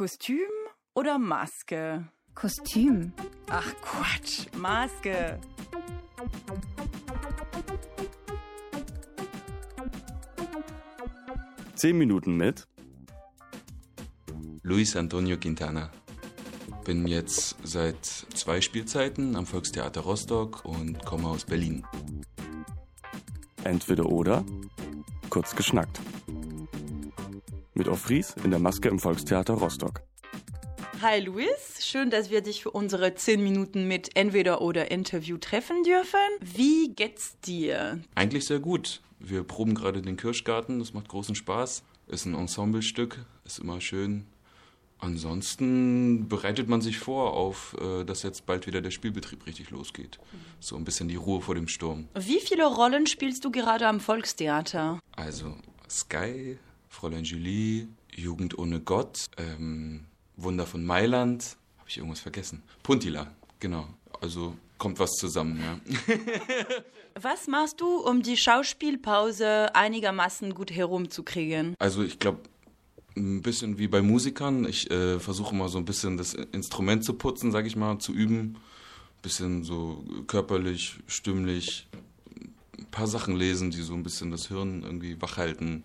Kostüm oder Maske? Kostüm. Ach Quatsch, Maske. Zehn Minuten mit Luis Antonio Quintana. Bin jetzt seit zwei Spielzeiten am Volkstheater Rostock und komme aus Berlin. Entweder oder, kurz geschnackt. Mit Ofries in der Maske im Volkstheater Rostock. Hi Luis, schön, dass wir dich für unsere 10 Minuten mit Entweder oder Interview treffen dürfen. Wie geht's dir? Eigentlich sehr gut. Wir proben gerade den Kirschgarten, das macht großen Spaß. Ist ein Ensemblestück, ist immer schön. Ansonsten bereitet man sich vor auf, äh, dass jetzt bald wieder der Spielbetrieb richtig losgeht. So ein bisschen die Ruhe vor dem Sturm. Wie viele Rollen spielst du gerade am Volkstheater? Also Sky, Fräulein Julie, Jugend ohne Gott, ähm, Wunder von Mailand. Habe ich irgendwas vergessen? Puntila, genau. Also kommt was zusammen, ja. Was machst du, um die Schauspielpause einigermaßen gut herumzukriegen? Also ich glaube, ein bisschen wie bei Musikern. Ich äh, versuche mal so ein bisschen das Instrument zu putzen, sage ich mal, zu üben. Ein bisschen so körperlich, stimmlich, ein paar Sachen lesen, die so ein bisschen das Hirn irgendwie wachhalten.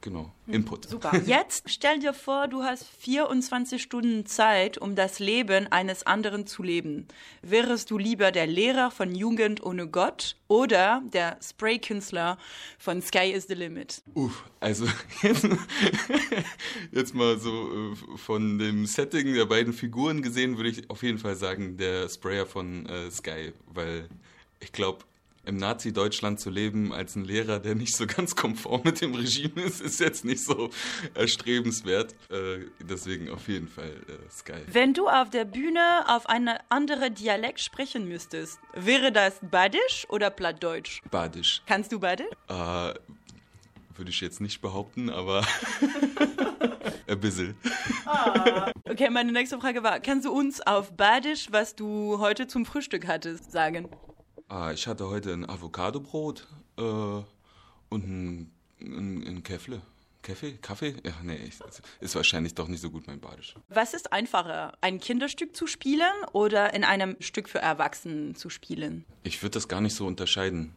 Genau, Input. Super. Jetzt stell dir vor, du hast 24 Stunden Zeit, um das Leben eines anderen zu leben. Wärest du lieber der Lehrer von Jugend ohne Gott oder der Spraykünstler von Sky is the Limit? Uff, also jetzt, jetzt mal so äh, von dem Setting der beiden Figuren gesehen, würde ich auf jeden Fall sagen, der Sprayer von äh, Sky, weil ich glaube, im Nazi-Deutschland zu leben als ein Lehrer, der nicht so ganz konform mit dem Regime ist, ist jetzt nicht so erstrebenswert. Äh, deswegen auf jeden Fall äh, Sky. Wenn du auf der Bühne auf eine andere Dialekt sprechen müsstest, wäre das Badisch oder Plattdeutsch? Badisch. Kannst du beide? Äh, würde ich jetzt nicht behaupten, aber ein bisschen. Ah. Okay, meine nächste Frage war, kannst du uns auf Badisch, was du heute zum Frühstück hattest, sagen? Ah, ich hatte heute ein Avocadobrot äh, und ein, ein, ein Käffle. Kaffee? Kaffee? Ja, nee, ist wahrscheinlich doch nicht so gut mein Badisch. Was ist einfacher, ein Kinderstück zu spielen oder in einem Stück für Erwachsene zu spielen? Ich würde das gar nicht so unterscheiden.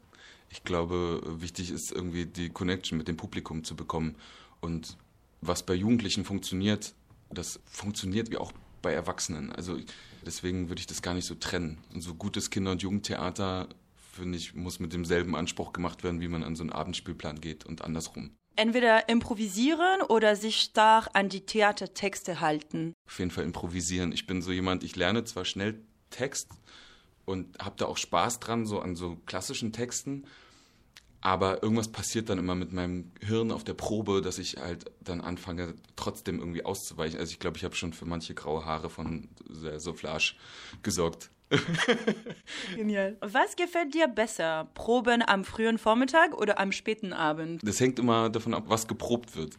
Ich glaube, wichtig ist irgendwie die Connection mit dem Publikum zu bekommen. Und was bei Jugendlichen funktioniert, das funktioniert wie auch bei Erwachsenen. Also deswegen würde ich das gar nicht so trennen. Und so gutes Kinder- und Jugendtheater, finde ich, muss mit demselben Anspruch gemacht werden, wie man an so einen Abendspielplan geht und andersrum. Entweder improvisieren oder sich stark an die Theatertexte halten. Auf jeden Fall improvisieren. Ich bin so jemand, ich lerne zwar schnell Text und habe da auch Spaß dran, so an so klassischen Texten, aber irgendwas passiert dann immer mit meinem Hirn auf der Probe, dass ich halt dann anfange, trotzdem irgendwie auszuweichen. Also ich glaube, ich habe schon für manche graue Haare von der Soufflage gesorgt. Genial. Was gefällt dir besser? Proben am frühen Vormittag oder am späten Abend? Das hängt immer davon ab, was geprobt wird.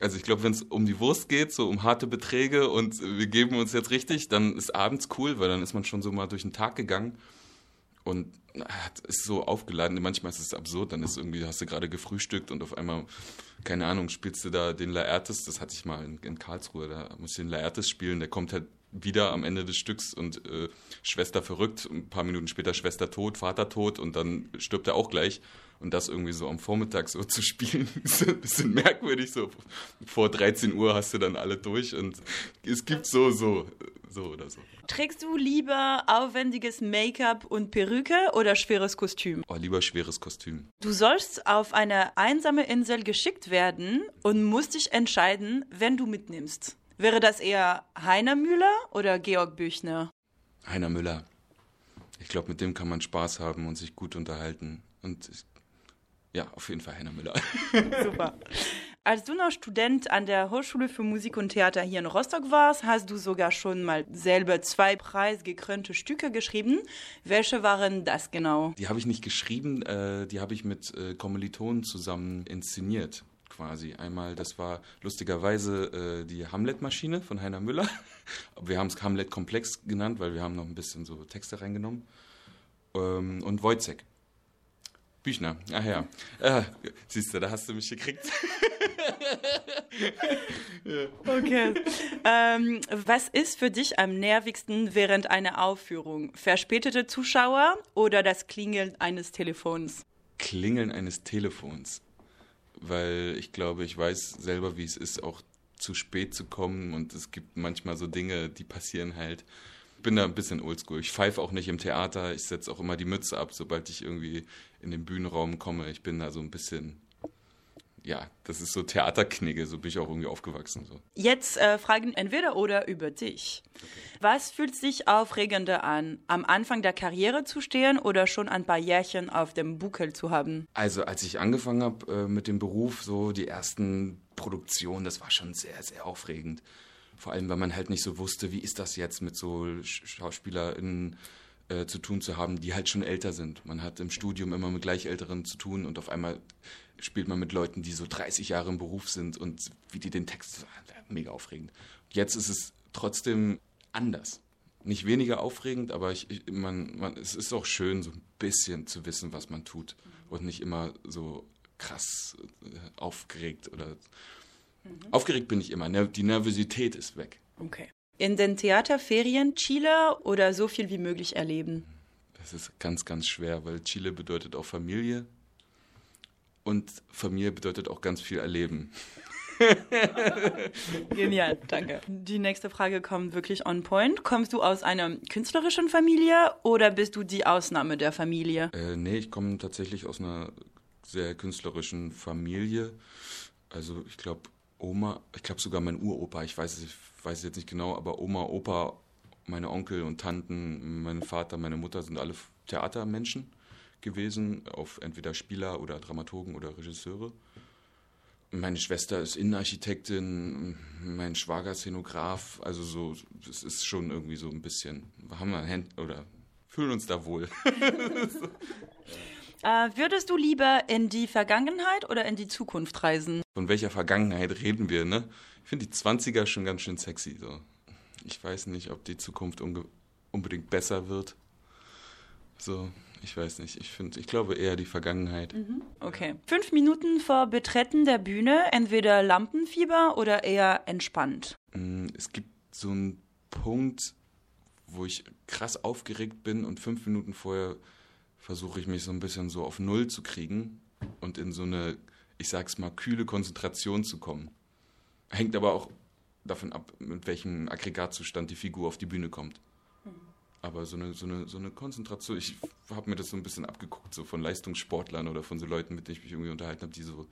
Also ich glaube, wenn es um die Wurst geht, so um harte Beträge und wir geben uns jetzt richtig, dann ist abends cool, weil dann ist man schon so mal durch den Tag gegangen und ist so aufgeladen. Manchmal ist es absurd, dann ist irgendwie, hast du gerade gefrühstückt und auf einmal, keine Ahnung, spielst du da den Laertes, das hatte ich mal in, in Karlsruhe, da muss ich den Laertes spielen, der kommt halt wieder am Ende des Stücks und äh, Schwester verrückt, ein paar Minuten später Schwester tot, Vater tot und dann stirbt er auch gleich. Und das irgendwie so am Vormittag so zu spielen, ist ein bisschen merkwürdig. So vor 13 Uhr hast du dann alle durch und es gibt so, so, so oder so. Trägst du lieber aufwendiges Make-up und Perücke oder schweres Kostüm? Oh, lieber schweres Kostüm. Du sollst auf eine einsame Insel geschickt werden und musst dich entscheiden, wenn du mitnimmst. Wäre das eher Heiner Müller oder Georg Büchner? Heiner Müller. Ich glaube, mit dem kann man Spaß haben und sich gut unterhalten. Und ich, ja, auf jeden Fall Heiner Müller. Super. Als du noch Student an der Hochschule für Musik und Theater hier in Rostock warst, hast du sogar schon mal selber zwei preisgekrönte Stücke geschrieben. Welche waren das genau? Die habe ich nicht geschrieben, äh, die habe ich mit äh, Kommilitonen zusammen inszeniert quasi. Einmal, das war lustigerweise äh, die Hamlet-Maschine von Heiner Müller. Wir haben es Hamlet-Komplex genannt, weil wir haben noch ein bisschen so Texte reingenommen. Ähm, und Wojcek. Büchner, ach ja. Äh, siehst du, da hast du mich gekriegt. Okay. Ähm, was ist für dich am nervigsten während einer Aufführung? Verspätete Zuschauer oder das Klingeln eines Telefons? Klingeln eines Telefons. Weil ich glaube, ich weiß selber, wie es ist, auch zu spät zu kommen. Und es gibt manchmal so Dinge, die passieren halt. Ich bin da ein bisschen oldschool. Ich pfeife auch nicht im Theater. Ich setze auch immer die Mütze ab, sobald ich irgendwie in den Bühnenraum komme. Ich bin da so ein bisschen ja, das ist so Theaterknigge, so bin ich auch irgendwie aufgewachsen. So. Jetzt äh, Fragen entweder oder über dich. Okay. Was fühlt sich aufregender an, am Anfang der Karriere zu stehen oder schon ein paar Jährchen auf dem Buckel zu haben? Also als ich angefangen habe äh, mit dem Beruf, so die ersten Produktionen, das war schon sehr, sehr aufregend. Vor allem, weil man halt nicht so wusste, wie ist das jetzt mit so SchauspielerInnen äh, zu tun zu haben, die halt schon älter sind. Man hat im Studium immer mit Gleichälteren zu tun und auf einmal spielt man mit Leuten, die so 30 Jahre im Beruf sind und wie die den Text, mega aufregend. Jetzt ist es trotzdem anders. Nicht weniger aufregend, aber ich, ich, man, man, es ist auch schön, so ein bisschen zu wissen, was man tut und nicht immer so krass äh, aufgeregt oder mhm. aufgeregt bin ich immer. Die Nervosität ist weg. Okay. In den Theaterferien Chile oder so viel wie möglich erleben? Das ist ganz, ganz schwer, weil Chile bedeutet auch Familie und Familie bedeutet auch ganz viel erleben. Genial, danke. Die nächste Frage kommt wirklich on point. Kommst du aus einer künstlerischen Familie oder bist du die Ausnahme der Familie? Äh, nee, ich komme tatsächlich aus einer sehr künstlerischen Familie. Also ich glaube, Oma, ich glaube sogar mein Uropa, ich weiß, ich weiß es jetzt nicht genau, aber Oma, Opa, meine Onkel und Tanten, mein Vater, meine Mutter sind alle Theatermenschen gewesen, auf entweder Spieler oder Dramaturgen oder Regisseure. Meine Schwester ist Innenarchitektin, mein Schwager Szenograf, also so, es ist schon irgendwie so ein bisschen, haben wir Hand oder fühlen uns da wohl. äh, würdest du lieber in die Vergangenheit oder in die Zukunft reisen? Von welcher Vergangenheit reden wir, ne? Ich finde die 20er schon ganz schön sexy, so. Ich weiß nicht, ob die Zukunft unbedingt besser wird. So, ich weiß nicht. Ich finde, ich glaube eher die Vergangenheit. Mhm. Okay. Fünf Minuten vor Betreten der Bühne, entweder Lampenfieber oder eher entspannt. Mm, es gibt so einen Punkt, wo ich krass aufgeregt bin und fünf Minuten vorher versuche ich mich so ein bisschen so auf Null zu kriegen und in so eine, ich sag's mal, kühle Konzentration zu kommen. Hängt aber auch davon ab, mit welchem Aggregatzustand die Figur auf die Bühne kommt. Aber so eine, so eine, so eine Konzentration, ich habe mir das so ein bisschen abgeguckt, so von Leistungssportlern oder von so Leuten, mit denen ich mich irgendwie unterhalten habe, die so,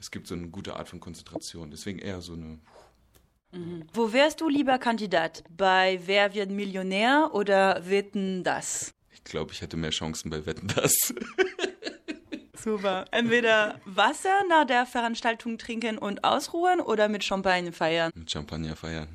es gibt so eine gute Art von Konzentration. Deswegen eher so eine. Mhm. Wo wärst du lieber Kandidat? Bei Wer wird Millionär oder Wetten das? Ich glaube, ich hätte mehr Chancen bei Wetten das. Super. Entweder Wasser nach der Veranstaltung trinken und ausruhen oder mit Champagner feiern? Mit Champagner feiern.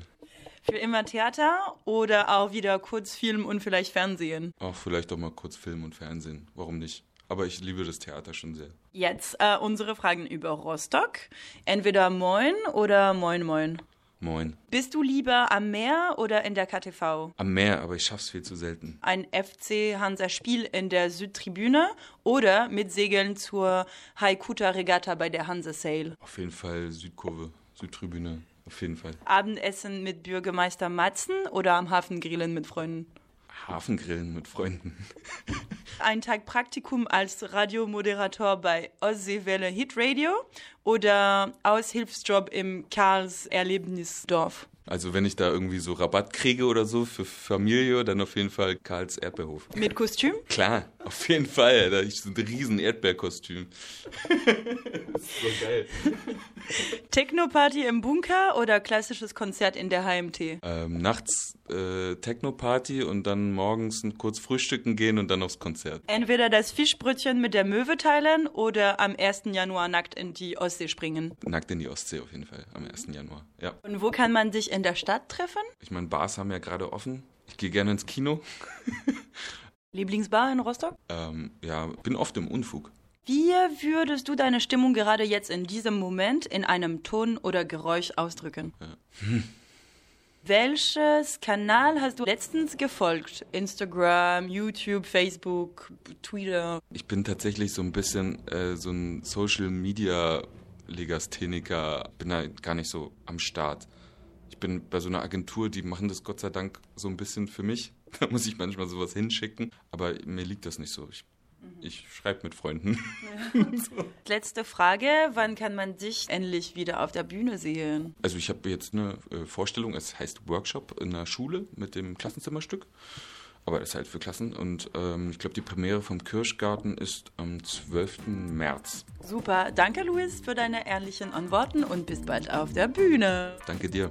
Für immer Theater oder auch wieder Kurzfilm und vielleicht Fernsehen? Auch vielleicht auch mal Kurzfilm und Fernsehen. Warum nicht? Aber ich liebe das Theater schon sehr. Jetzt äh, unsere Fragen über Rostock. Entweder Moin oder Moin Moin. Moin. Bist du lieber am Meer oder in der KTV? Am Meer, aber ich schaff's viel zu selten. Ein FC Hansa Spiel in der Südtribüne oder mit Segeln zur Haikuta Regatta bei der Hansa Sail? Auf jeden Fall Südkurve, Südtribüne. Auf jeden Fall. Abendessen mit Bürgermeister Matzen oder am Hafen grillen mit Freunden? Hafengrillen mit Freunden. Ein Tag Praktikum als Radiomoderator bei Ostseewelle Hit Radio oder Aushilfsjob im Karls Erlebnisdorf? Also wenn ich da irgendwie so Rabatt kriege oder so für Familie, dann auf jeden Fall Karls Erdbeerhof. Mit Kostüm? Klar, auf jeden Fall. Da ist ein riesen Erdbeerkostüm. so geil. Techno-Party im Bunker oder klassisches Konzert in der HMT? Ähm, nachts äh, Techno-Party und dann morgens kurz frühstücken gehen und dann aufs Konzert. Entweder das Fischbrötchen mit der Möwe teilen oder am 1. Januar nackt in die Ostsee springen. Nackt in die Ostsee auf jeden Fall, am 1. Januar, ja. Und wo kann man sich in der Stadt treffen? Ich meine, Bars haben ja gerade offen. Ich gehe gerne ins Kino. Lieblingsbar in Rostock? Ähm, ja, bin oft im Unfug. Wie würdest du deine Stimmung gerade jetzt in diesem Moment in einem Ton oder Geräusch ausdrücken? Ja. Hm. Welches Kanal hast du letztens gefolgt? Instagram, YouTube, Facebook, Twitter? Ich bin tatsächlich so ein bisschen äh, so ein Social Media Legastheniker, bin da gar nicht so am Start. Ich bin bei so einer Agentur, die machen das Gott sei Dank so ein bisschen für mich. Da muss ich manchmal sowas hinschicken, aber mir liegt das nicht so. Ich, ich schreibe mit Freunden. so. Letzte Frage, wann kann man dich endlich wieder auf der Bühne sehen? Also ich habe jetzt eine äh, Vorstellung, es heißt Workshop in der Schule mit dem Klassenzimmerstück. Aber das ist halt für Klassen. Und ähm, ich glaube, die Premiere vom Kirschgarten ist am 12. März. Super. Danke, Luis, für deine ehrlichen Antworten und bis bald auf der Bühne. Danke dir.